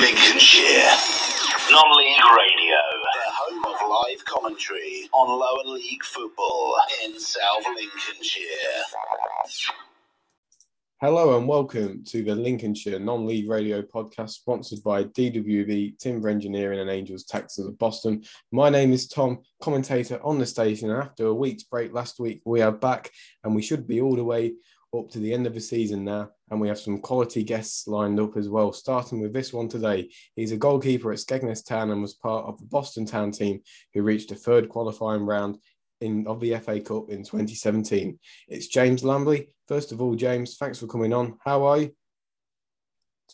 Lincolnshire. Non-league radio, the home of live commentary on lower league football in South Lincolnshire. Hello and welcome to the Lincolnshire Non-League Radio podcast sponsored by DWV, Timber Engineering and Angels Taxis of Boston. My name is Tom, commentator on the station and after a week's break last week we are back and we should be all the way up to the end of the season now, and we have some quality guests lined up as well. Starting with this one today, he's a goalkeeper at Skegness Town and was part of the Boston Town team who reached the third qualifying round in of the FA Cup in 2017. It's James Lambley. First of all, James, thanks for coming on. How are you?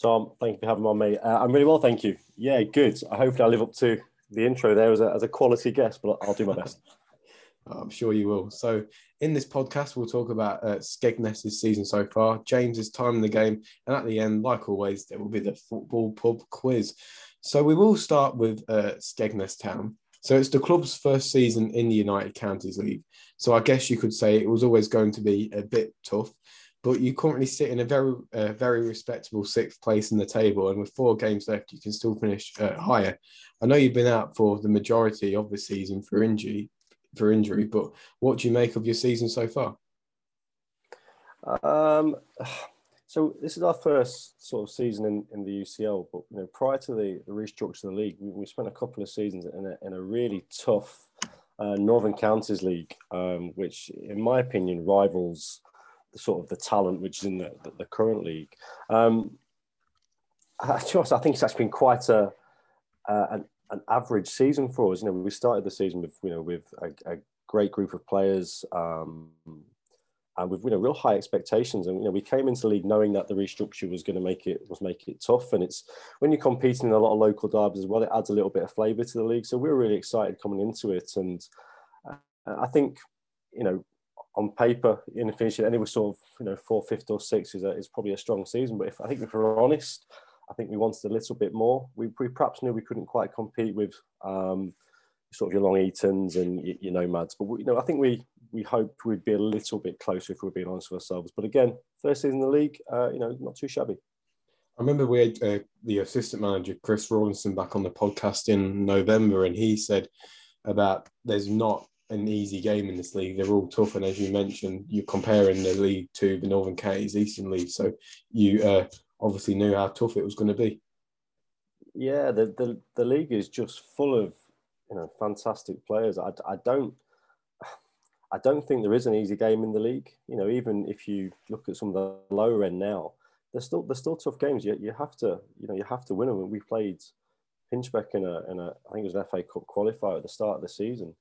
Tom, thank you for having me on, mate. Uh, I'm really well, thank you. Yeah, good. I hope I live up to the intro there as a, as a quality guest, but I'll do my best. I'm sure you will. So, in this podcast, we'll talk about uh, Skegness's season so far, James's time in the game, and at the end, like always, there will be the football pub quiz. So, we will start with uh, Skegness Town. So, it's the club's first season in the United Counties League. So, I guess you could say it was always going to be a bit tough, but you currently sit in a very, uh, very respectable sixth place in the table, and with four games left, you can still finish uh, higher. I know you've been out for the majority of the season for injury, for injury. But what do you make of your season so far? Um, so this is our first sort of season in, in the UCL. But you know, prior to the, the restructure of the league, we, we spent a couple of seasons in a, in a really tough uh, Northern Counties League, um, which, in my opinion, rivals the sort of the talent which is in the, the, the current league. Um, I, I think it's actually been quite a, uh, an an average season for us. You know, we started the season with you know with a, a great group of players um, and with you know real high expectations. And you know, we came into the league knowing that the restructure was going to make it was make it tough. And it's when you're competing in a lot of local derbies as well, it adds a little bit of flavour to the league. So we we're really excited coming into it. And uh, I think you know on paper in finishing anywhere sort of you know fourth, fifth, or sixth is, a, is probably a strong season. But if I think if we're honest, I think we wanted a little bit more. We, we perhaps knew we couldn't quite compete with um, sort of your Long Eatons and your, your Nomads, but we, you know I think we we hoped we'd be a little bit closer if we are being honest with ourselves. But again, first season in the league, uh, you know, not too shabby. I remember we had uh, the assistant manager Chris Rawlinson back on the podcast in November, and he said about there's not an easy game in this league. They're all tough, and as you mentioned, you're comparing the league to the Northern Counties Eastern League, so you uh, obviously knew how tough it was going to be. Yeah, the, the the league is just full of you know fantastic players. I, I don't I don't think there is an easy game in the league. You know, even if you look at some of the lower end now, there's still there's still tough games. You, you have to you know you have to win them. We played Pinchbeck in a in a I think it was an FA Cup qualifier at the start of the season.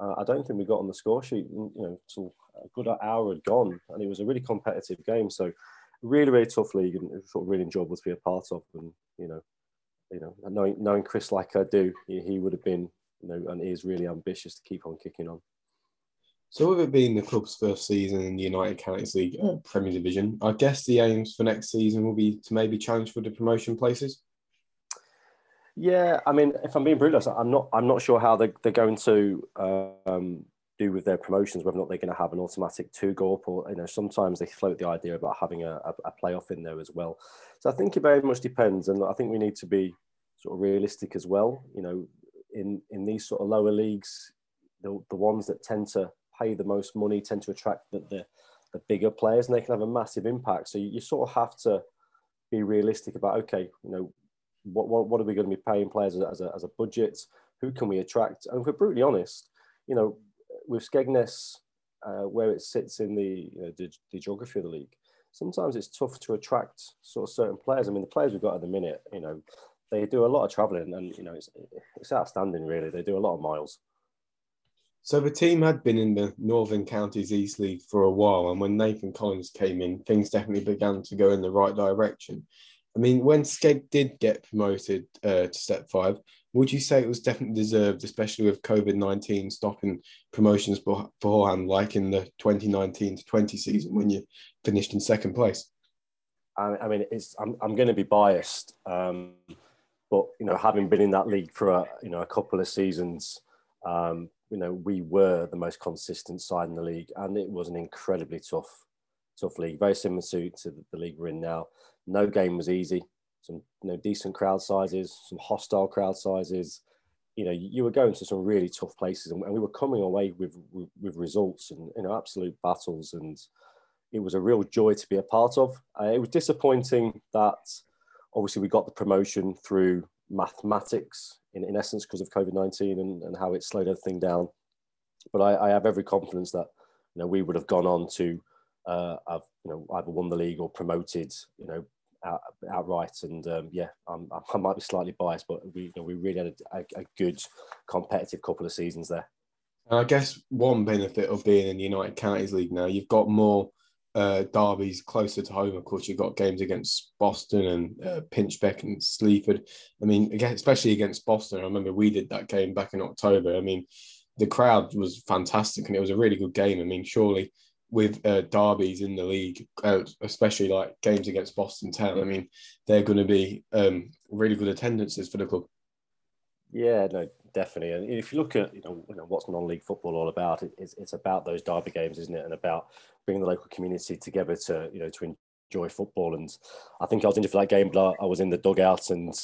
Uh, I don't think we got on the score sheet. You know, till a good hour had gone, and it was a really competitive game. So really, really tough league and sort of really enjoyable to be a part of. And you know, you know, knowing knowing Chris like I do, he, he would have been, you know, and he is really ambitious to keep on kicking on. So, with it being the club's first season in the United Counties League uh, Premier Division, I guess the aims for next season will be to maybe challenge for the promotion places. Yeah, I mean, if I'm being brutal, I'm not. I'm not sure how they, they're going to um, do with their promotions, whether or not they're going to have an automatic two go up, or you know, sometimes they float the idea about having a, a, a playoff in there as well. So I think it very much depends, and I think we need to be sort of realistic as well. You know, in in these sort of lower leagues, the the ones that tend to pay the most money tend to attract the the, the bigger players, and they can have a massive impact. So you, you sort of have to be realistic about okay, you know, what what, what are we going to be paying players as a, as a budget? Who can we attract? And if we're brutally honest, you know, with Skegness, uh, where it sits in the, you know, the, the geography of the league, sometimes it's tough to attract sort of certain players. I mean, the players we've got at the minute, you know, they do a lot of travelling, and you know, it's it's outstanding. Really, they do a lot of miles. So the team had been in the Northern Counties East League for a while, and when Nathan Collins came in, things definitely began to go in the right direction. I mean, when Skeg did get promoted uh, to Step Five, would you say it was definitely deserved, especially with COVID 19 stopping promotions beforehand, like in the 2019 to 20 season when you finished in second place? I mean, it's, I'm, I'm going to be biased, um, but you know, having been in that league for a, you know a couple of seasons, um, you know, we were the most consistent side in the league, and it was an incredibly tough, tough league, very similar to, to the league we're in now. No game was easy. some you know decent crowd sizes, some hostile crowd sizes. You know, you were going to some really tough places, and we were coming away with with, with results and you know absolute battles, and it was a real joy to be a part of. Uh, it was disappointing that obviously we got the promotion through mathematics in, in essence because of COVID nineteen and, and how it slowed everything down. But I, I have every confidence that you know we would have gone on to uh, have you know either won the league or promoted you know out, outright. And um, yeah, I'm, i might be slightly biased, but we you know, we really had a, a, a, good competitive couple of seasons there. And I guess one benefit of being in the United Counties League now, you've got more uh, derbies closer to home. Of course, you've got games against Boston and uh, Pinchbeck and Sleaford. I mean, again, especially against Boston. I remember we did that game back in October. I mean, the crowd was fantastic and it was a really good game. I mean, surely with uh, derbies in the league, uh, especially like games against Boston Town. I mean, they're going to be um, really good attendances for the club. Yeah, no, definitely. And if you look at you know, you know what's non-league football all about, it's, it's about those derby games, isn't it? And about bringing the local community together to you know to enjoy football. And I think I was injured for that game, but I was in the dugout and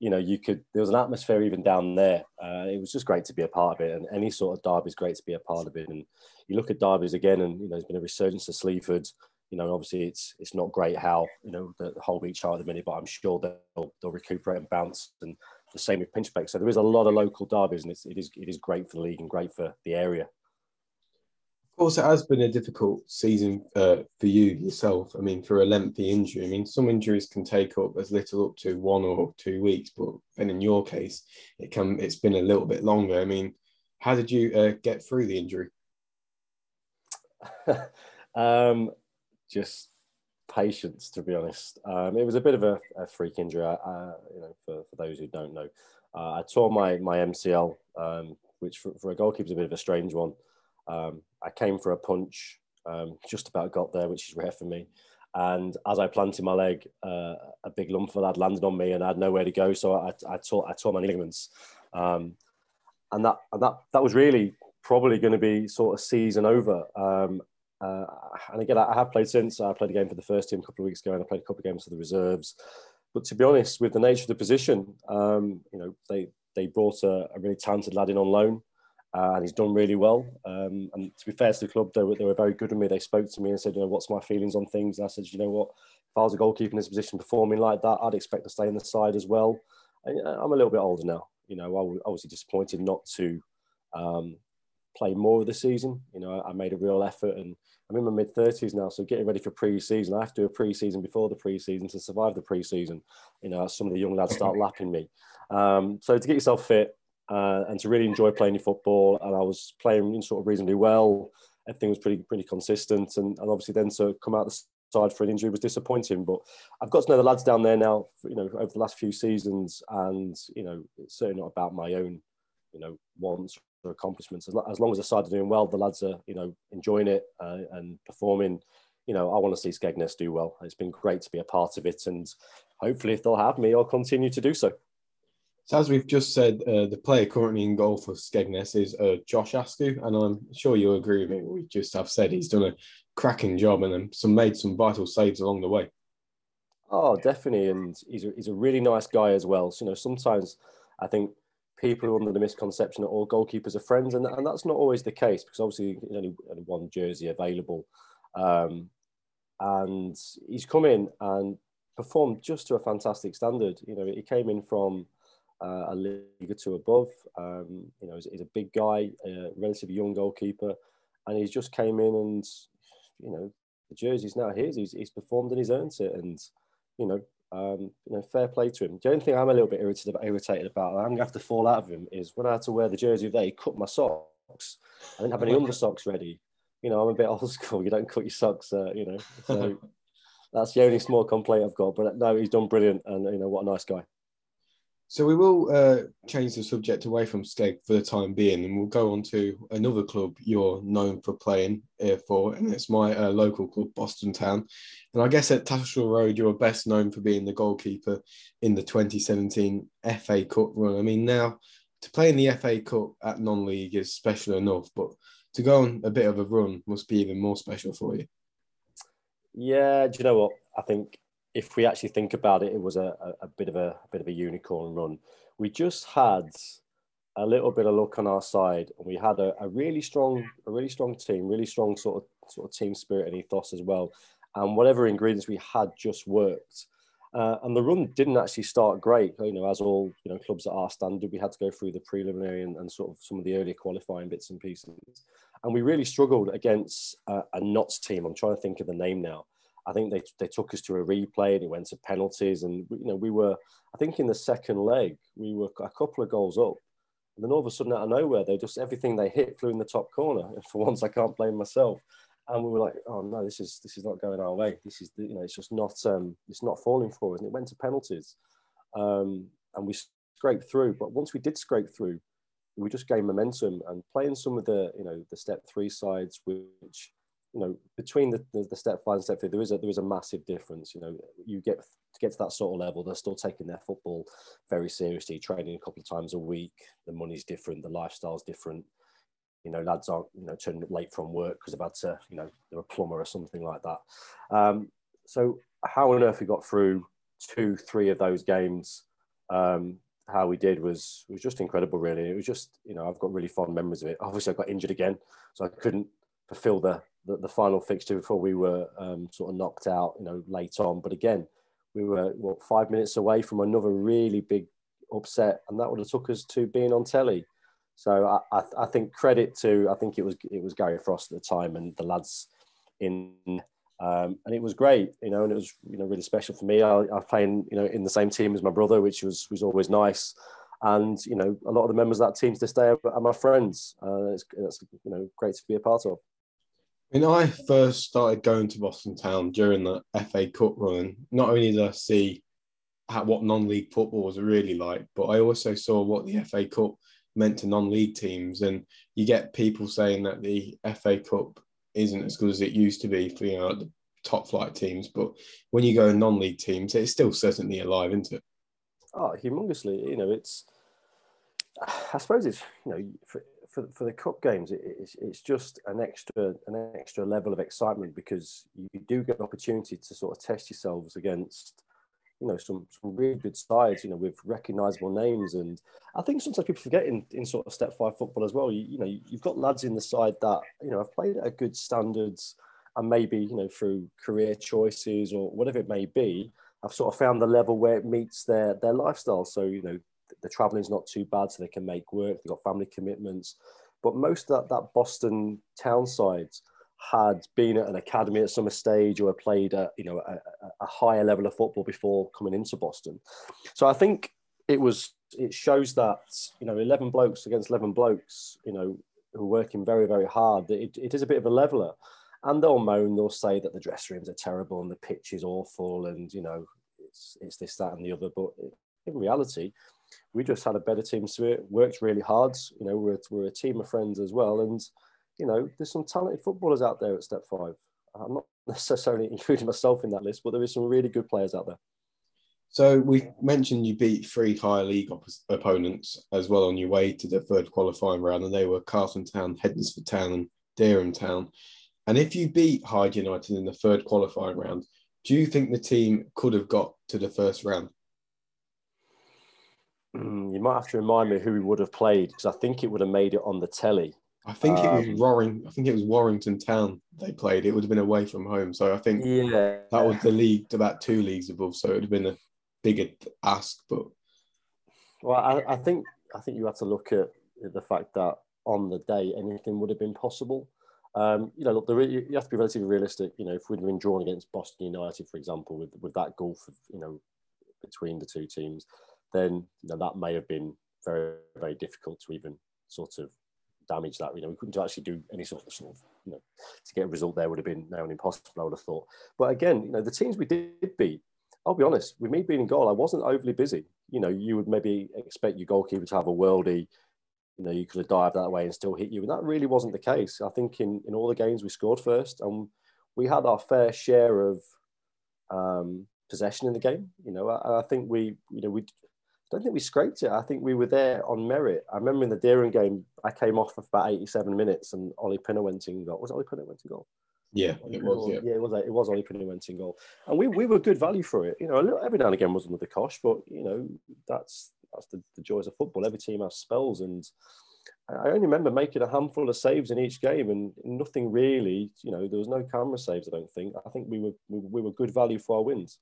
you know, you could, there was an atmosphere even down there. Uh, it was just great to be a part of it. And any sort of derby is great to be a part of it. And you look at derbies again, and, you know, there's been a resurgence of Sleaford. You know, obviously it's it's not great how, you know, the, Holbeach are at the minute, but I'm sure they'll, they'll recuperate and bounce. And the same with Pinchbeck. So there is a lot of local derbies, and it's, it, is, it is great for the league and great for the area course, it has been a difficult season uh, for you yourself. I mean, for a lengthy injury. I mean, some injuries can take up as little up to one or two weeks, but then in your case, it can. It's been a little bit longer. I mean, how did you uh, get through the injury? um, just patience, to be honest. Um, it was a bit of a, a freak injury. Uh, you know, for, for those who don't know, uh, I tore my my MCL, um, which for, for a goalkeeper is a bit of a strange one. Um, I came for a punch, um, just about got there, which is rare for me. And as I planted my leg, uh, a big lump of that landed on me, and I had nowhere to go. So I, I tore, I tore my ligaments, um, and that, and that, that was really probably going to be sort of season over. Um, uh, and again, I have played since. I played a game for the first team a couple of weeks ago, and I played a couple of games for the reserves. But to be honest, with the nature of the position, um, you know, they they brought a, a really talented lad in on loan uh, and he's done really well. Um, and to be fair to the club, they were, they were very good with me. They spoke to me and said, you know, what's my feelings on things? And I said, you know what, if I was a goalkeeper in this position performing like that, I'd expect to stay in the side as well. And, I'm a little bit older now. You know, I was obviously disappointed not to um, play more of the season. You know, I made a real effort and I'm in my mid 30s now, so getting ready for pre-season. I have to do a pre-season before the pre-season to survive the pre-season. You know, some of the young lads start lapping me. Um, so to get yourself fit, uh, and to really enjoy playing football. And I was playing sort of reasonably well. Everything was pretty pretty consistent, and, and obviously then to come out the side for an injury was disappointing. But I've got to know the lads down there now, you know, over the last few seasons, and you know, it's certainly not about my own, you know, wants or accomplishments. As long as the side are doing well, the lads are, you know, enjoying it uh, and performing. You know, I want to see Skegness do well. It's been great to be a part of it, and hopefully, if they'll have me, I'll continue to do so. So as we've just said, uh, the player currently in goal for Skegness is uh, Josh Askew, and I'm sure you'll agree with me. We just have said he's done a cracking job and some made some vital saves along the way. Oh, definitely, and he's a, he's a really nice guy as well. So, you know, sometimes I think people are under the misconception that all goalkeepers are friends, and, and that's not always the case because obviously only, only one jersey available. Um, and he's come in and performed just to a fantastic standard. You know, he came in from uh, a league or two above. Um, you know, he's, he's, a big guy, a relatively young goalkeeper, and he's just came in and, you know, the jersey's now his. He's, he's performed and he's earned it, and you know, um, you know, fair play to him. The only thing I'm a little bit irritated about, irritated about, I'm gonna have to fall out of him, is when I had to wear the jersey of he cut my socks. I didn't have any under socks ready. You know, I'm a bit old school. You don't cut your socks, uh, you know. So that's the only small complaint I've got. But no, he's done brilliant, and you know, what a nice guy. So we will uh, change the subject away from Skeg for the time being, and we'll go on to another club you're known for playing uh, for, and it's my uh, local club, Boston Town. And I guess at Tattershall Road, you're best known for being the goalkeeper in the 2017 FA Cup run. I mean, now to play in the FA Cup at non-league is special enough, but to go on a bit of a run must be even more special for you. Yeah, do you know what? I think if we actually think about it, it was a, a, bit of a, a, bit of a unicorn run. We just had a little bit of luck on our side, and we had a, a really strong, a really strong team, really strong sort of sort of team spirit and ethos as well. And whatever ingredients we had just worked. Uh, and the run didn't actually start great, you know, as all you know clubs at our standard. We had to go through the preliminary and, and sort of some of the earlier qualifying bits and pieces, and we really struggled against uh, a Notts team. I'm trying to think of the name now. I think they, they took us to a replay and it went to penalties, and you know we were. I think in the second leg we were a couple of goals up, and then all of a sudden out of nowhere they just everything they hit flew in the top corner. And for once I can't blame myself and we were like, oh no, this is this is not going our way. This is you know, it's just not um, it's not falling for us. And it went to penalties, um, and we scraped through. But once we did scrape through, we just gained momentum and playing some of the you know the step three sides, which you know between the, the, the step five and step three, there is a there is a massive difference. You know, you get to get to that sort of level, they're still taking their football very seriously, training a couple of times a week. The money's different, the lifestyle's different you know, lads aren't, you know, turning up late from work because they've had to, you know, they're a plumber or something like that. Um, so how on earth we got through two, three of those games, um, how we did was was just incredible. Really, it was just, you know, I've got really fond memories of it. Obviously, I got injured again, so I couldn't fulfil the the, the final fixture before we were um, sort of knocked out, you know, late on. But again, we were what five minutes away from another really big upset, and that would have took us to being on telly. So I, I, I, think credit to I think it was it was Gary Frost at the time and the lads in um, and it was great, you know, and it was you know really special for me. I, I was playing you know in the same team as my brother, which was was always nice. And you know, a lot of the members of that team to this day are, are my friends. Uh, it's, it's you know great to be a part of. When I first started going to Boston Town during the FA Cup run, not only did I see what non-league football was really like, but I also saw what the FA Cup meant to non-league teams, and you get people saying that the FA Cup isn't as good as it used to be for you know the top flight teams. But when you go non-league teams, it's still certainly alive, isn't it? Oh, humongously! You know, it's. I suppose it's you know for for, the cup games, it, it's, it's just an extra an extra level of excitement because you do get an opportunity to sort of test yourselves against you know some, some really good sides, you know, with recognisable names. And I think sometimes people forget in, in sort of step five football as well. You, you know, you've got lads in the side that you know have played at a good standards, and maybe you know through career choices or whatever it may be, i've sort of found the level where it meets their their lifestyle. So you know, the traveling's not too bad, so they can make work. They've got family commitments, but most of that that Boston town sides had been at an academy at some stage or played at you know a, a, higher level of football before coming into Boston. So I think it was it shows that you know 11 blokes against 11 blokes you know who are working very very hard. It, it is a bit of a leveler, and they'll moan, they'll say that the dressing rooms are terrible and the pitch is awful, and you know it's it's this that and the other. But in reality, we just had a better team spirit, worked really hard. You know we're we're a team of friends as well, and you know, there's some talented footballers out there at step five. I'm not necessarily including myself in that list, but there is some really good players out there. So we mentioned you beat three higher league op- opponents as well on your way to the third qualifying round, and they were Carlton Town, Hednesford Town, and Dereham Town. And if you beat Hyde United in the third qualifying round, do you think the team could have got to the first round? Mm, you might have to remind me who we would have played because I think it would have made it on the telly. I think um, it was um, Warring. I think it was Warrington Town they played. It would have been away from home, so I think yeah, that was the league about two leagues above. So it would have been a bigger ask. But well, I, I think I think you have to look at the fact that on the day anything would have been possible. Um, you know, look, there, you have to be relatively realistic. You know, if we'd been drawn against Boston United, for example, with with that gulf, of, you know, between the two teams, then you know that may have been very very difficult to even sort of damage that. You know, we couldn't actually do any sort of, sort of you know, to get a result there would have been now an impossible, I would have thought. But again, you know, the teams we did beat, I'll be honest, with me being in goal, I wasn't overly busy. You know, you would maybe expect your goalkeeper to have a worldie, you know, you could have dived that way and still hit you. And that really wasn't the case. I think in, in all the games we scored first and we had our fair share of um, possession in the game. You know, I, I think we, you know, we don't think we scraped it. I think we were there on merit. I remember in the Dereham game, I came off for about 87 minutes and Ollie Pinner went in goal. Was Ollie Pinner went in goal? Yeah, it was. Yeah, yeah it was. It was Ollie Pringle went in goal, and we, we were good value for it. You know, a little, every now and again was the cosh, but you know that's that's the, the joys of football. Every team has spells, and I only remember making a handful of saves in each game, and nothing really. You know, there was no camera saves. I don't think. I think we were we, we were good value for our wins.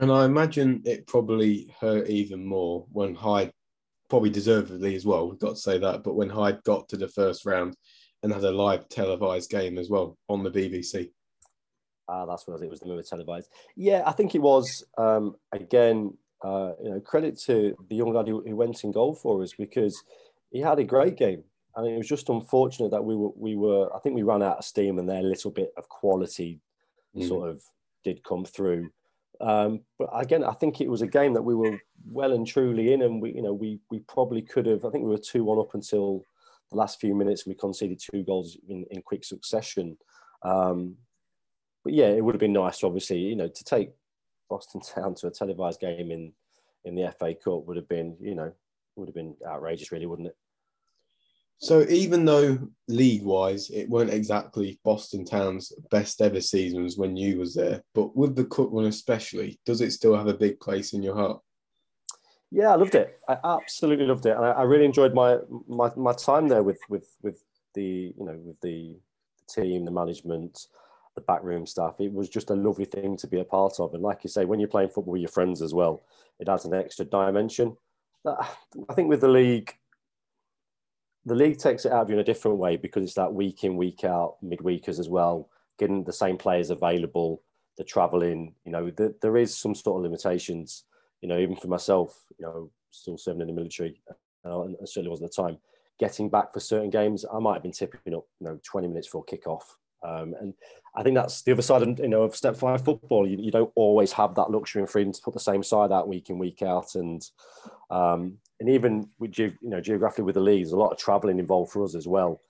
And I imagine it probably hurt even more when Hyde, probably deservedly as well. We've got to say that. But when Hyde got to the first round and had a live televised game as well on the BBC. Ah, that's what I it was. The movie televised. Yeah, I think it was. Um, again, uh, you know, credit to the young lad who, who went in goal for us because he had a great game. and it was just unfortunate that we were, we were, I think we ran out of steam and their little bit of quality mm. sort of did come through. Um, but again, I think it was a game that we were well and truly in, and we, you know, we we probably could have. I think we were two one up until the last few minutes. We conceded two goals in, in quick succession. Um, but yeah, it would have been nice, obviously, you know, to take Boston Town to a televised game in in the FA Cup would have been, you know, would have been outrageous, really, wouldn't it? So even though league wise it weren't exactly Boston Town's best ever seasons when you was there, but with the cup run especially, does it still have a big place in your heart? Yeah, I loved it. I absolutely loved it, and I, I really enjoyed my, my my time there with with with the you know with the, the team, the management, the backroom staff. It was just a lovely thing to be a part of, and like you say, when you're playing football with your friends as well, it adds an extra dimension. I think with the league, the league takes it out of you in a different way because it's that week in, week out, midweekers as well, getting the same players available, the travelling. You know, the, there is some sort of limitations. You know, even for myself, you know, still serving in the military, and certainly wasn't the time. Getting back for certain games, I might have been tipping up, you know, 20 minutes for kickoff. Um, and I think that's the other side of you know of step five football. You, you, don't always have that luxury and freedom to put the same side out week in week out, and um, and even with you know geographically with the league, there's a lot of travelling involved for us as well.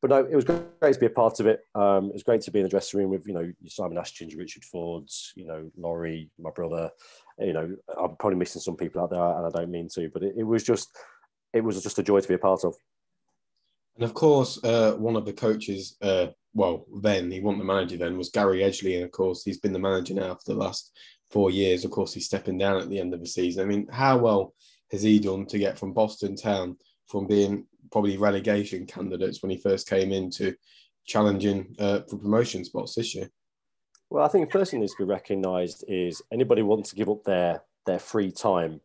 But no, it was great to be a part of it. Um, it was great to be in the dressing room with you know Simon Ashton, Richard Fords, you know Laurie, my brother. You know, I'm probably missing some people out there, and I don't mean to, but it, it was just it was just a joy to be a part of. And of course, uh, one of the coaches, uh, well, then he wasn't the manager then, was Gary Edgley. And of course, he's been the manager now for the last four years. Of course, he's stepping down at the end of the season. I mean, how well has he done to get from Boston Town from being probably relegation candidates when he first came into challenging uh, for promotion spots this year? Well, I think the first thing needs to be recognised is anybody wants to give up their their free time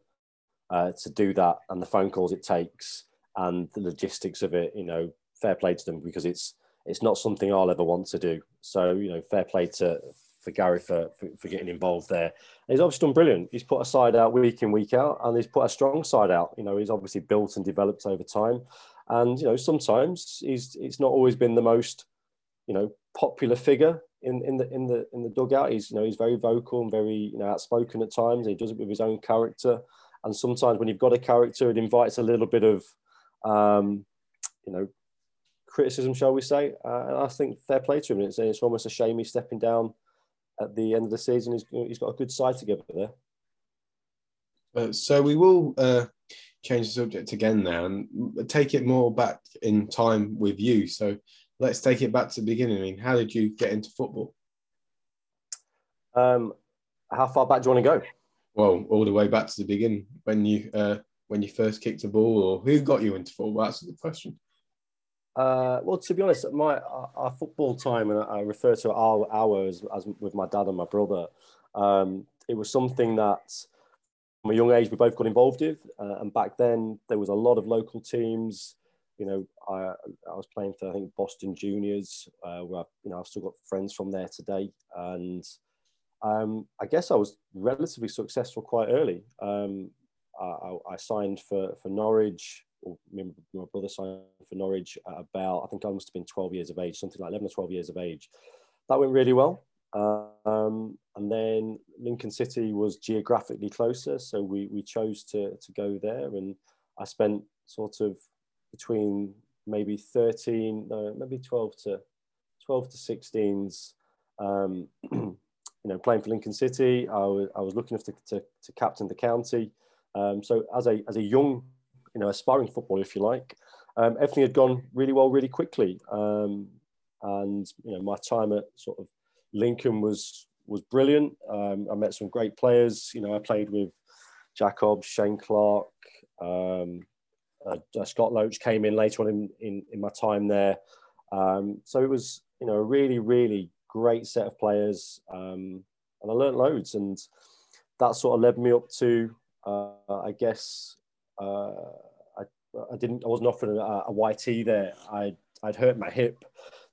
uh, to do that and the phone calls it takes and the logistics of it. You know, fair play to them because it's it's not something I'll ever want to do. So you know, fair play to for Gary for, for, for, getting involved there. And he's obviously done brilliant. He's put a side out week in, week out, and he's put a strong side out. You know, he's obviously built and developed over time. And, you know, sometimes he's it's not always been the most, you know, popular figure in, in the in the in the dugout. He's, you know, he's very vocal and very, you know, outspoken at times. He does it with his own character. And sometimes when you've got a character, it invites a little bit of um, you know, criticism, shall we say. Uh, and I think fair play to him. It's, it's almost a shame he's stepping down at the end of the season. He's, he's got a good side together there. Uh, so we will uh, change the subject again now and take it more back in time with you. So let's take it back to the beginning. I mean, how did you get into football? Um, how far back do you want to go? Well, all the way back to the beginning when you uh, when you first kicked a ball, or who got you into football? That's the question. Uh, well, to be honest, my our, football time, and I refer to our hours as, with my dad and my brother. Um, it was something that, from a young age, we both got involved with. Uh, and back then, there was a lot of local teams. You know, I, I was playing for I think Boston Juniors, uh, where you know I've still got friends from there today, and um, I guess I was relatively successful quite early. Um, I, I signed for for Norwich or my brother signed for Norwich about, I think I must have been 12 years of age, something like 11 or 12 years of age. That went really well. Um, and then Lincoln City was geographically closer, so we, we chose to, to go there. And I spent sort of between maybe 13, no, maybe 12 to 12 to 16s, um, you know, playing for Lincoln City. I was, I was looking to, to, to captain the county. Um, so as a, as a young you know, aspiring footballer, if you like. Um, everything had gone really well, really quickly. Um, and you know my time at sort of Lincoln was was brilliant. Um, I met some great players. You know, I played with Jacob, Shane Clark, um, uh, Scott Loach came in later on in, in, in my time there. Um, so it was, you know, a really, really great set of players. Um, and I learned loads. And that sort of led me up to, uh, I guess, uh, I, I didn't, I wasn't offered a, a YT there. I, I'd hurt my hip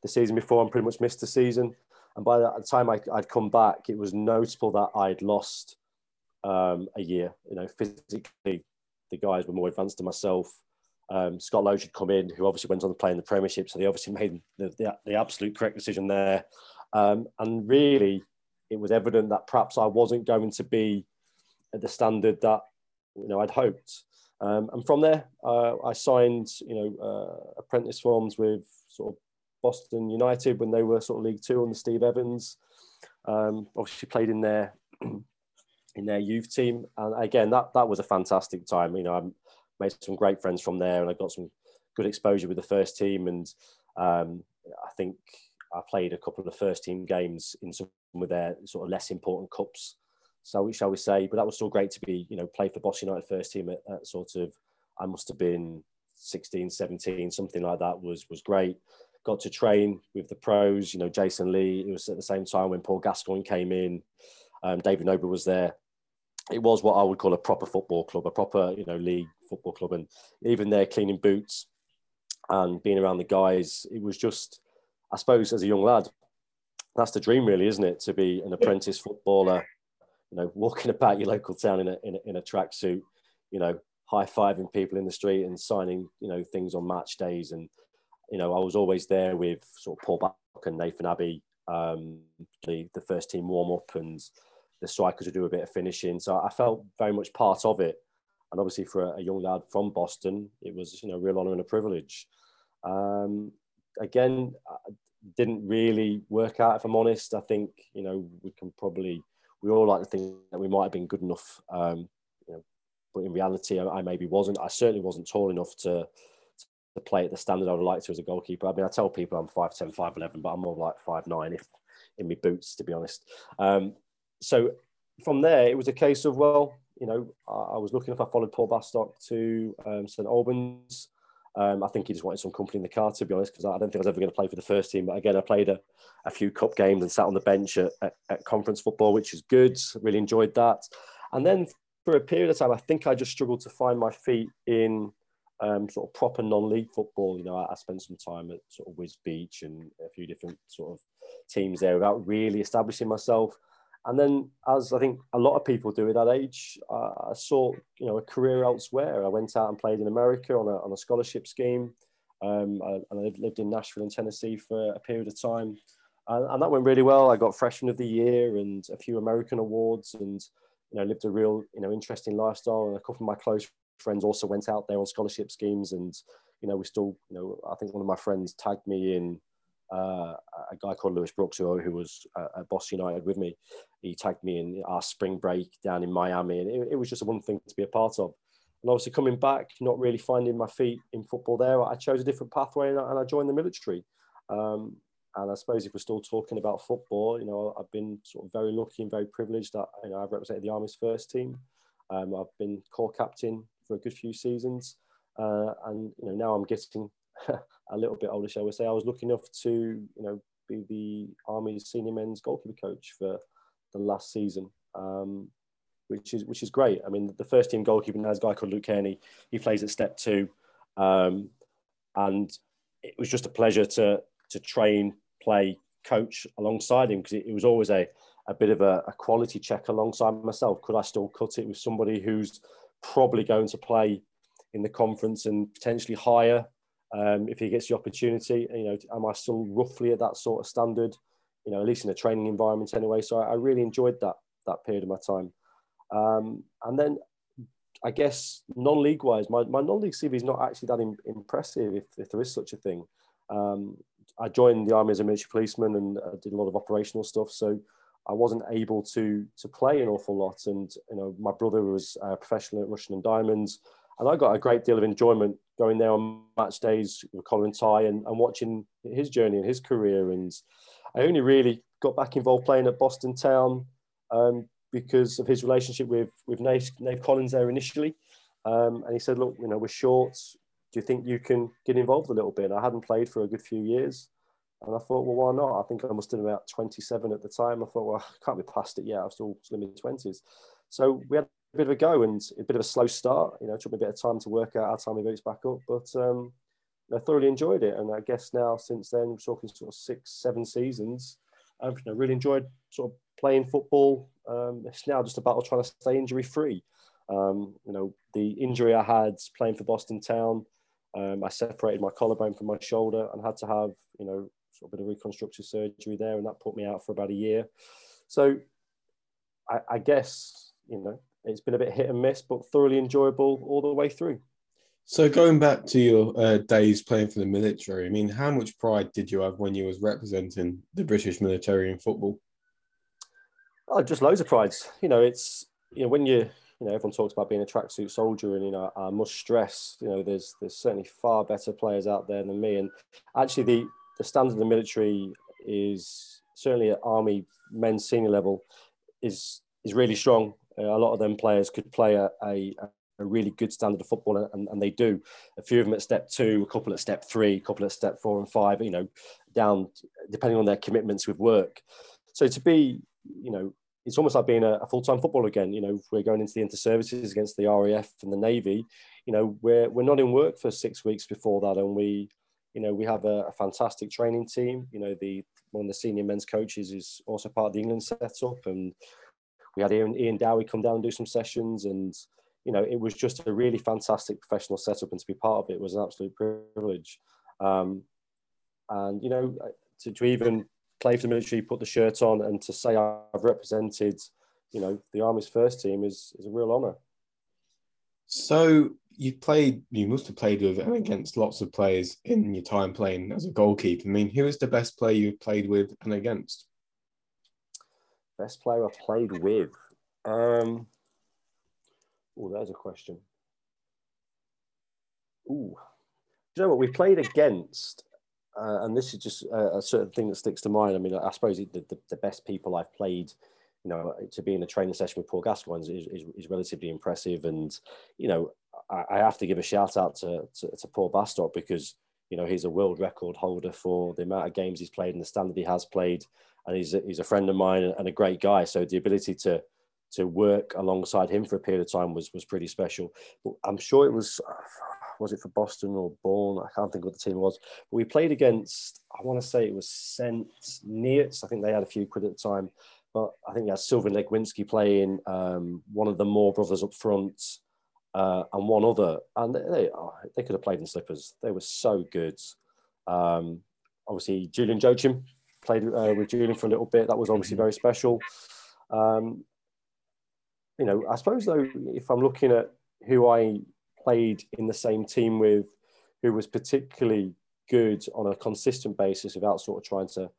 the season before and pretty much missed the season. And by the time I, would come back, it was notable that I'd lost um, a year. You know, physically, the guys were more advanced than myself. Um, Scott Loach had come in, who obviously went on to play in the Premiership, so they obviously made the, the, the absolute correct decision there. Um, and really, it was evident that perhaps I wasn't going to be at the standard that you know I'd hoped. Um, and from there, uh, I signed you know uh, apprentice forms with sort of Boston United when they were sort of League Two under Steve Evans. Um, obviously played in their in their youth team, and again that that was a fantastic time. You know, I made some great friends from there, and I got some good exposure with the first team. And um, I think I played a couple of the first team games in some of their sort of less important cups. So shall we say? But that was still great to be, you know, play for Boston United first team at, at sort of. I must have been 16, 17, something like that was was great. Got to train with the pros, you know, Jason Lee. It was at the same time when Paul Gascoigne came in. Um, David Noble was there it was what I would call a proper football club, a proper you know league football club, and even there cleaning boots and being around the guys, it was just, I suppose, as a young lad, that's the dream, really, isn't it? To be an apprentice footballer, you know, walking about your local town in a in a, in a tracksuit, you know, high fiving people in the street and signing, you know, things on match days, and you know, I was always there with sort of Paul Buck and Nathan Abbey, um, the the first team warm up and the strikers would do a bit of finishing. So I felt very much part of it. And obviously, for a, young lad from Boston, it was you know real honour and a privilege. Um, again, didn't really work out. If I'm honest, I think you know we can probably we all like to think that we might have been good enough. Um, you know, but in reality, I, I, maybe wasn't. I certainly wasn't tall enough to to play at the standard I would like to as a goalkeeper. I mean, I tell people I'm 5'10", 5'11", but I'm more like 5'9", if in my boots, to be honest. Um, so from there, it was a case of, well, you know, I, I was looking if I followed Paul Bastock to um, St Albans. Um, I think he just wanted some company in the car, to be honest, because I don't think I was ever going to play for the first team. But again, I played a, a few cup games and sat on the bench at, at, at, conference football, which is good. Really enjoyed that. And then for a period of time, I think I just struggled to find my feet in um, sort of proper non-league football. You know, I, I, spent some time at sort of Wisbech and a few different sort of teams there without really establishing myself. And then, as I think a lot of people do at that age, I saw you know a career elsewhere. I went out and played in America on a, on a scholarship scheme, um, I, and I lived in Nashville in Tennessee for a period of time, and, and, that went really well. I got Freshman of the Year and a few American awards, and you know lived a real you know interesting lifestyle. And a couple of my close friends also went out there on scholarship schemes, and you know we still you know I think one of my friends tagged me in uh, a guy called Lewis Brooks, who, who was uh, at Boston United with me, he tagged me in our spring break down in Miami, and it, it, was just one thing to be a part of. And obviously, coming back, not really finding my feet in football there, I chose a different pathway and I, and I joined the military. Um, and I suppose if we're still talking about football, you know, I've been sort of very lucky and very privileged that you know I've represented the Army's first team. Um, I've been corps captain for a good few seasons, uh, and you know now I'm getting a little bit older, shall we say, I was lucky enough to, you know, be the Army's senior men's goalkeeper coach for the last season, um, which is which is great. I mean, the first team goalkeeper now is a guy called Luke Kearney. He plays at step two, um, and it was just a pleasure to to train, play, coach alongside him because it, it, was always a a bit of a, a quality check alongside myself. Could I still cut it with somebody who's probably going to play in the conference and potentially higher um, if he gets the opportunity. You know, am I still roughly at that sort of standard? You know, at least in a training environment anyway. So I, I really enjoyed that that period of my time. Um, and then I guess non-league wise, my, my non-league CV is not actually that in, impressive if, if there is such a thing. Um, I joined the army as a military policeman and uh, did a lot of operational stuff. So I wasn't able to to play an awful lot. And you know, my brother was a professional at Rushden and Diamonds, and I got a great deal of enjoyment going there on match days with Colin Tye and, and watching his journey and his career. And I only really got back involved playing at Boston Town um, because of his relationship with with Nave, Nave Collins there initially. Um, and he said, "Look, you know, we're short. Do you think you can get involved a little bit?" I hadn't played for a good few years, and I thought, "Well, why not?" I think I must have been about 27 at the time. I thought, "Well, I can't be past it yet. I was still in my 20s." So we had bit of a go and a bit of a slow start. You know, it took me a bit of time to work out how time boots back up, but um, I thoroughly enjoyed it. And I guess now, since then, we're talking sort of six, seven seasons. I've you know, really enjoyed sort of playing football. Um, it's now just a battle trying to stay injury free. Um, you know, the injury I had playing for Boston Town, um, I separated my collarbone from my shoulder and had to have, you know, sort of a bit of reconstructive surgery there, and that put me out for about a year. So, I, I guess you know it's been a bit hit and miss, but thoroughly enjoyable all the way through. So going back to your uh, days playing for the military, I mean, how much pride did you have when you was representing the British military in football? Oh, just loads of pride. You know, it's you know when you you know everyone talks about being a tracksuit soldier, and you know I must stress, you know, there's there's certainly far better players out there than me, and actually the the standard of the military is certainly at army men's senior level is is really strong. Uh, a lot of them players could play a, a, a really good standard of football, and, and they do. A few of them at step two, a couple at step three, a couple at step four and five. You know, down depending on their commitments with work. So to be, you know, it's almost like being a, a full-time footballer again. You know, we're going into the inter-services against the RAF and the Navy, you know, we're we're not in work for six weeks before that, and we, you know, we have a, a fantastic training team. You know, the one of the senior men's coaches is also part of the England setup, and we had Ian, Ian Dowie come down and do some sessions, and you know, it was just a really fantastic professional setup, and to be part of it was an absolute privilege. Um, and you know, to, to even play for the military, put the shirt on, and to say I've represented, you know, the Army's first team is is a real honour. So you played, you must have played with and against lots of players in your time playing as a goalkeeper. I mean, who is the best player you've played with and against? Best player I've played with. Um, oh, there's a question. Ooh, do you know what we played against? Uh, and this is just a, a, certain thing that sticks to mind. I mean, I suppose the, the, the, best people I've played, you know, to be in a training session with Paul Gascoigne is, is, is relatively impressive. And, you know, I, I, have to give a shout out to, to, to Paul Bastock because, you know, he's a world record holder for the amount of games he's played and the standard he has played and he's a, he's a friend of mine and a great guy. So the ability to to work alongside him for a period of time was was pretty special. But I'm sure it was was it for Boston or Bourne? I can't think what the team was. But we played against I want to say it was Saint Neots. I think they had a few quid at the time. But I think you had Sylvain Legwinski playing, um, one of the Moore brothers up front, uh, and one other. And they, oh, they could have played in slippers. They were so good. Um, obviously, Julian Joachim played uh, with Julian for a little bit. That was obviously very special. Um, you know, I suppose though, if I'm looking at who I played in the same team with, who was particularly good on a consistent basis without sort of trying to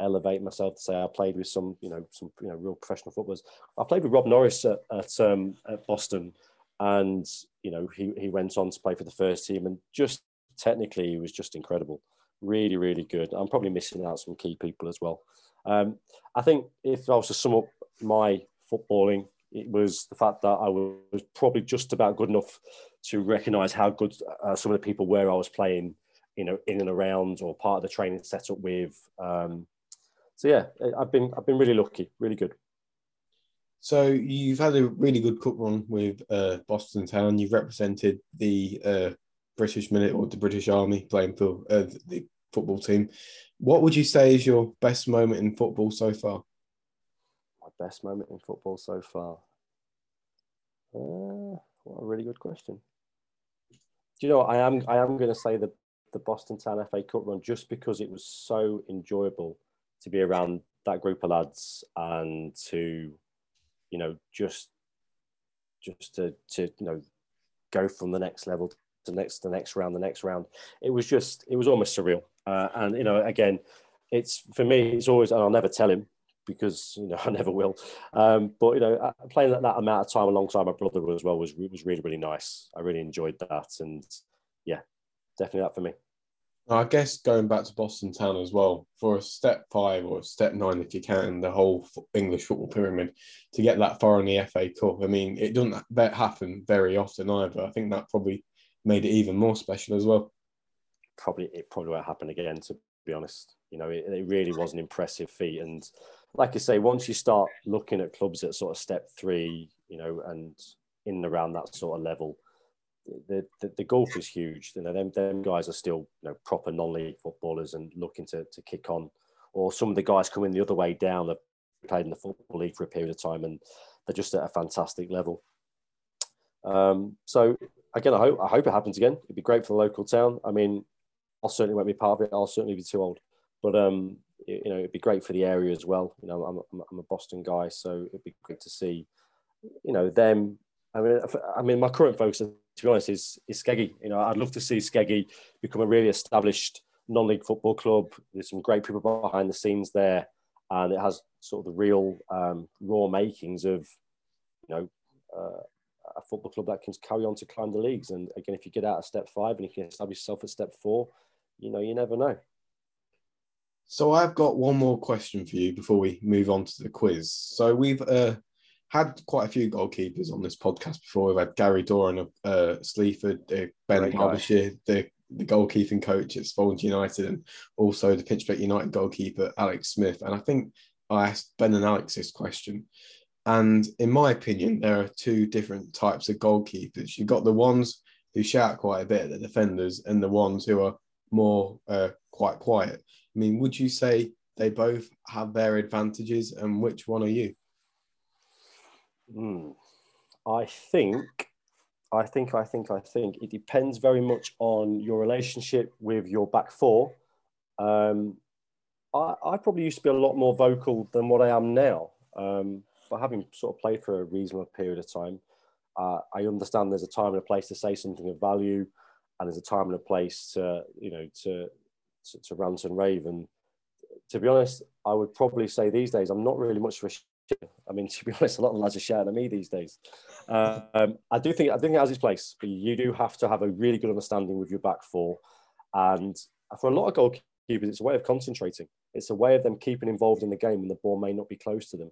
elevate myself to say I played with some, you know, some you know real professional footballers. I played with Rob Norris at at, um, at Boston, and you know he he went on to play for the first team, and just technically he was just incredible really, really good. I'm probably missing out some key people as well. Um, I think if I was to sum up my footballing, it was the fact that I was probably just about good enough to recognise how good uh, some of the people were I was playing, you know, in and around or part of the training setup with. Um, so yeah, I've been I've been really lucky, really good. So you've had a really good cup run with uh, Boston Town. You've represented the uh, British Minute or the British Army playing for uh, the football team. What would you say is your best moment in football so far? My best moment in football so far. Uh, what a really good question. Do you know I am I am going to say the the Boston Town FA Cup run just because it was so enjoyable to be around that group of lads and to you know just just to to you know go from the next level to the next the next round the next round it was just it was almost surreal uh, and you know again it's for me it's always and i'll never tell him because you know i never will um, but you know uh, playing that, that amount of time alongside my brother as well was was really really nice i really enjoyed that and yeah, definitely that for me. I guess going back to Boston Town as well, for a step five or step nine, if you count the whole English football pyramid, to get that far in the FA Cup, I mean, it doesn't that happen very often either. I think that probably made it even more special as well. Probably, it probably won't happen again, to be honest. You know, it, it really was an impressive feat. And like I say, once you start looking at clubs at sort of step three, you know, and in and around that sort of level, the, the, the golf is huge. You know, them, them guys are still you know, proper non-league footballers and looking to, to kick on. Or some of the guys coming the other way down have played in the football league for a period of time and they're just at a fantastic level. Um, so again, I hope I hope it happens again. It'd be great for the local town. I mean, I'll certainly won't be part of it. I'll certainly be too old, but um, you know, it'd be great for the area as well. You know, I'm, I'm a Boston guy, so it'd be great to see, you know, them. I mean, I mean, my current focus to be honest, is is Skeggy. You know, I'd love to see Skeggy become a really established non-league football club. There's some great people behind the scenes there, and it has sort of the real um, raw makings of, you know, uh, a football club that can carry on to climb the leagues. And again, if you get out of step five and you can establish yourself at step four, you know, you never know. So I've got one more question for you before we move on to the quiz. So we've uh, had quite a few goalkeepers on this podcast before. We've had Gary Doran of uh, Sleaford, uh, Ben Derbyshire, the, the goalkeeping coach at Spalding United, and also the Pinchbeck United goalkeeper, Alex Smith. And I think I asked Ben and Alex this question. And in my opinion, there are two different types of goalkeepers. You've got the ones who shout quite a bit at the defenders, and the ones who are more uh, quite quiet. I mean, would you say they both have their advantages, and which one are you? Mm. I think, I think, I think, I think it depends very much on your relationship with your back four. Um, I, I, probably used to be a lot more vocal than what I am now. Um, but having sort of played for a reasonable period of time, uh, I understand there's a time and a place to say something of value, and there's a time and a place to, you know, to to, to rant and rave. And to be honest, I would probably say these days I'm not really much of a I mean, to be honest, a lot of lads are shouting at me these days. Um, I do think I think it has its place, but you do have to have a really good understanding with your back four. And for a lot of goalkeepers, it's a way of concentrating. It's a way of them keeping involved in the game when the ball may not be close to them.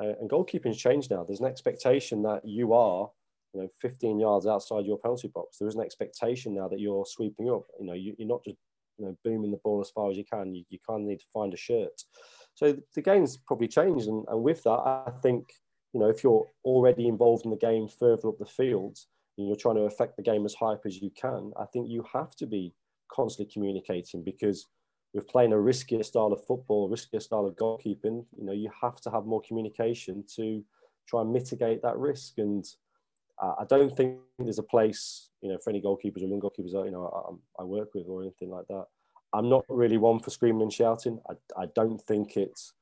Uh, and goalkeeping's changed now. There's an expectation that you are, you know, 15 yards outside your penalty box. There is an expectation now that you're sweeping up. You know, you, are not just you know booming the ball as far as you can. You, you kind of need to find a shirt. So the game's probably changed, and, and with that, I think you know if you're already involved in the game further up the field and you're trying to affect the game as high as you can, I think you have to be constantly communicating because with playing a riskier style of football, riskier style of goalkeeping, you know you have to have more communication to try and mitigate that risk. And uh, I don't think there's a place, you know, for any goalkeepers or young goalkeepers, you know, I, I work with or anything like that I'm not really one for screaming and shouting. I, I don't think it's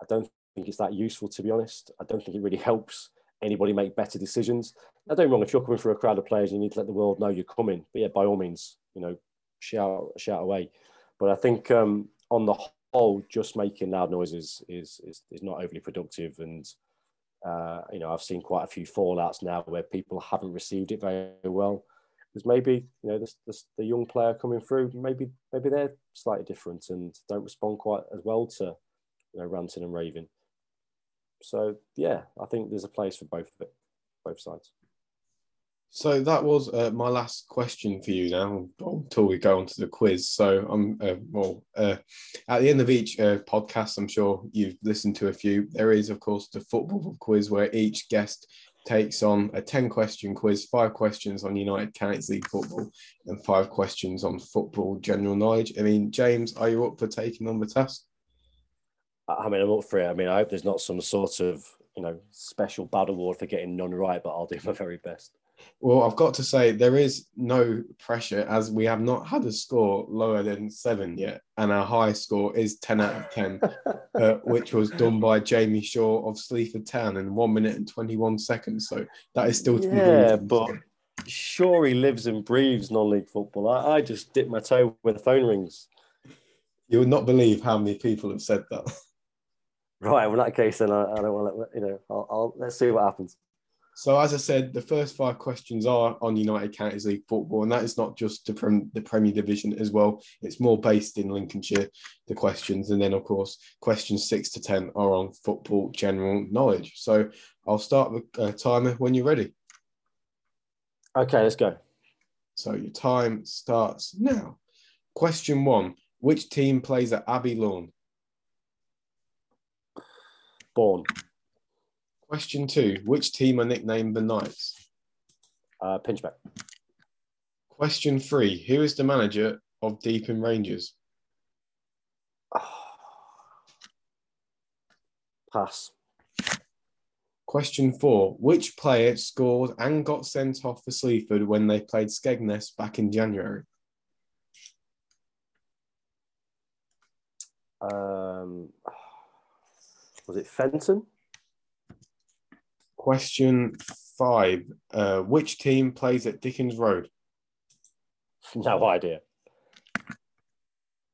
I don't think it's that useful to be honest. I don't think it really helps anybody make better decisions. Now, don't wrong if you're coming for a crowd of players, you need to let the world know you're coming. But yeah, by all means, you know, shout shout away. But I think um, on the whole, just making loud noises is is, is not overly productive. And uh, you know, I've seen quite a few fallouts now where people haven't received it very well. Because maybe you know this, this, the young player coming through maybe maybe they're slightly different and don't respond quite as well to you know ranting and raving. So yeah i think there's a place for both of it both sides so that was uh, my last question for you now until we go on to the quiz. So I'm uh, well uh, at the end of each uh, podcast, I'm sure you've listened to a few. There is, of course, the football quiz where each guest takes on a 10 question quiz, five questions on United Counties League football, and five questions on football general knowledge. I mean, James, are you up for taking on the task? I mean, I'm up for it. I mean, I hope there's not some sort of, you know, special bad award for getting none right, but I'll do my very best. Well, I've got to say there is no pressure as we have not had a score lower than seven yet, and our high score is ten out of ten, uh, which was done by Jamie Shaw of Sleaford Town in one minute and twenty-one seconds. So that is still to yeah, be but sure he lives and breathes non-league football. I, I just dip my toe when the phone rings. You would not believe how many people have said that. Right. Well, in that case, then I, I don't want to. You know, I'll, I'll let's see what happens. So as I said, the first five questions are on United Counties League football, and that is not just the, prem- the Premier Division as well. It's more based in Lincolnshire, the questions, and then of course questions six to ten are on football general knowledge. So I'll start the uh, timer when you're ready. Okay, let's go. So your time starts now. Question one: Which team plays at Abbey Lawn? Bourne. Question two: Which team are nicknamed the Knights? Uh, Pinchbeck. Question three: Who is the manager of Deeping Rangers? Pass. Question four: Which player scored and got sent off for Sleaford when they played Skegness back in January? Um, was it Fenton? Question five: uh, Which team plays at Dickens Road? No idea.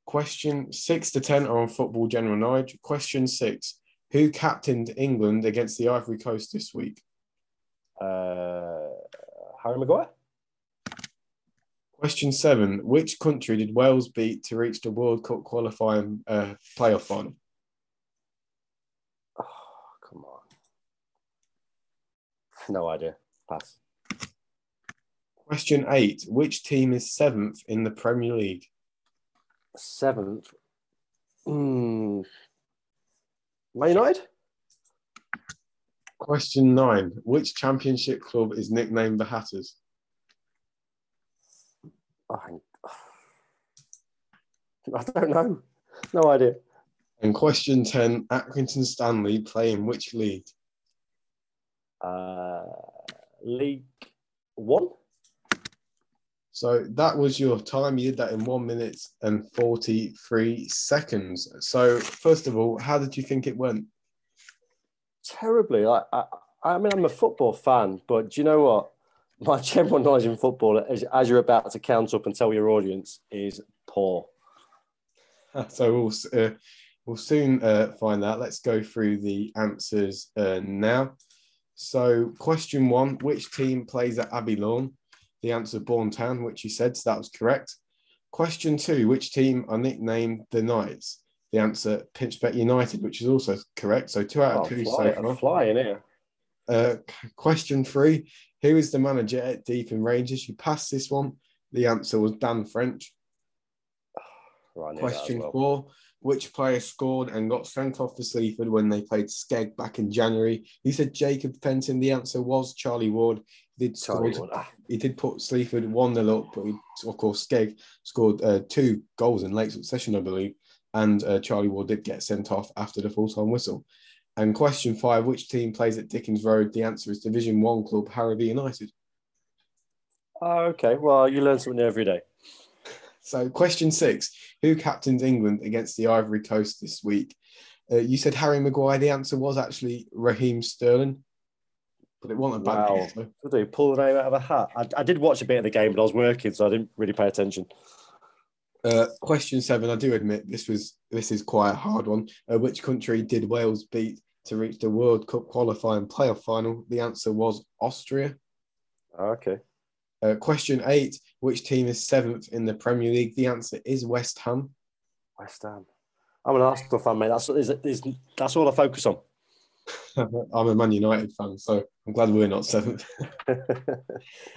Question six to ten are on football general knowledge. Question six: Who captained England against the Ivory Coast this week? Uh, Harry Maguire? Question seven: Which country did Wales beat to reach the World Cup qualifying uh, playoff final? Oh, come on. No idea. Pass. Question eight: Which team is seventh in the Premier League? Seventh. Hmm. Man United? Question nine: Which Championship club is nicknamed the Hatters? Oh, I don't know. No idea. And question ten: Accrington Stanley play in which league? Uh, League One? So that was your time. You did that in one minute and 43 seconds. So, first of all, how did you think it went? Terribly. I, I, I mean, I'm a football fan, but do you know what? My general knowledge in football, as, as you're about to count up and tell your audience, is poor. So, we'll, uh, we'll soon uh, find out. Let's go through the answers uh, now. So, question one Which team plays at Abbey Lawn? The answer, Bourne Town, which you said, so that was correct. Question two Which team are nicknamed the Knights? The answer, Pinchbeck United, which is also correct. So, two out of Oh, two fly, so far. flying here. Uh, question three Who is the manager at Deeping Rangers? You passed this one. The answer was Dan French. Right, I knew that as Question well. four Which player scored and got sent off for Sleaford when they played Skeg back in January? He said Jacob Fenton. The answer was Charlie Ward. He did Charlie score, Ah, He did put Sleaford 1 0 up, but he, of course, Skeg scored uh, two goals in late succession, I believe. And uh, Charlie Ward did get sent off after the full time whistle. And question five Which team plays at Dickens Road? The answer is Division 1 club Harrowby United. Oh, okay. Well, you learn something every day. So, question six Who captained England against the Ivory Coast this week? Uh, you said Harry Maguire. The answer was actually Raheem Sterling, but it wasn't a bad Wow. guess. though. What do pull the name out of a hat? I, I did watch a bit of the game, but I was working, so I didn't really pay attention. Uh, question seven. I do admit this was this is quite a hard one. Uh, which country did Wales beat to reach the World Cup qualifying playoff final? The answer was Austria. Okay. Uh, question eight. Which team is seventh in the Premier League? The answer is West Ham. West Ham. I'm an Arsenal fan, mate. That's is, is, that's all I focus on. I'm a Man United fan, so I'm glad we're not seventh.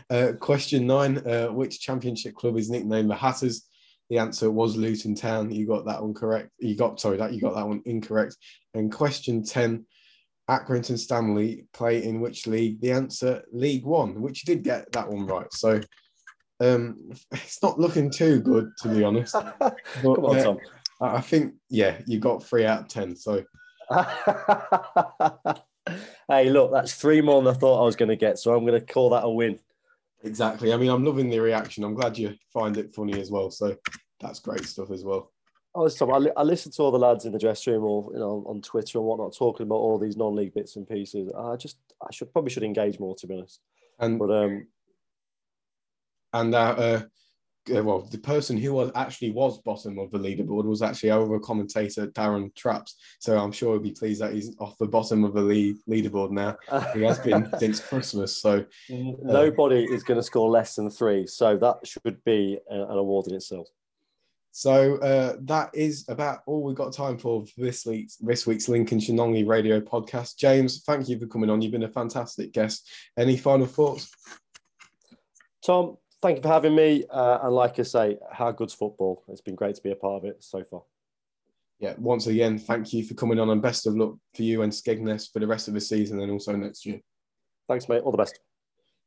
Uh, question nine: uh, Which Championship club is nicknamed the Hatters? The answer was Luton Town. You got that one correct. You got sorry that you got that one incorrect. And question ten: Accrington Stanley play in which league? The answer League One, which you did get that one right. So um, it's not looking too good to be honest. Come on, uh, Tom. I think yeah, you got three out of ten. So hey, look, that's three more than I thought I was going to get, so I'm going to call that a win. exactly. I mean, I'm loving the reaction. I'm glad you find it funny as well. So that's great stuff as well. Oh, Tom, I, li- I listened to all the lads in the dressing room or you know on Twitter and whatnot talking about all these non-league bits and pieces. I just I should probably should engage more to be honest. And But um, and our uh, uh, well, the person who was actually was bottom of the leaderboard was actually our commentator Darren Traps. So I'm sure he'll be pleased that he's off the bottom of the lead, leaderboard now. He has been since Christmas. So nobody uh, is going to score less than three. So that should be an award in itself. So uh, that is about all we've got time for, this week's this week's Lincolnshire Non-League Radio podcast. James, thank you for coming on. You've been a fantastic guest. Any final thoughts? Tom, thank you for having me. Uh, and like I say, how good's football? It's been great to be a part of it so far. Yeah, once again, thank you for coming on and best of luck for you and Skegness for the rest of the season and also next year. Thanks, mate. All the best.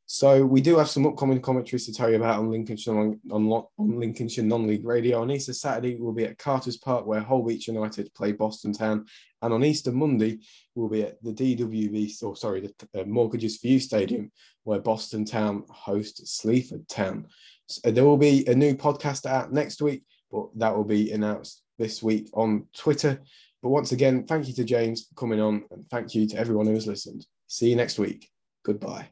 So we do have some upcoming commentaries to tell you about on Lincolnshire on, on, Lincolnshire non-league radio. On Easter Saturday, we'll be at Carter's Park where Holbeach United play Boston Town, and on Easter Monday, we'll be at the DWB, or sorry, the uh, Mortgages for You Stadium where Boston Town host Sleaford Town. So there will be a new podcast out next week, but that will be announced this week on Twitter. But once again, thank you to James for coming on, and thank you to everyone who has listened. See you next week. Goodbye.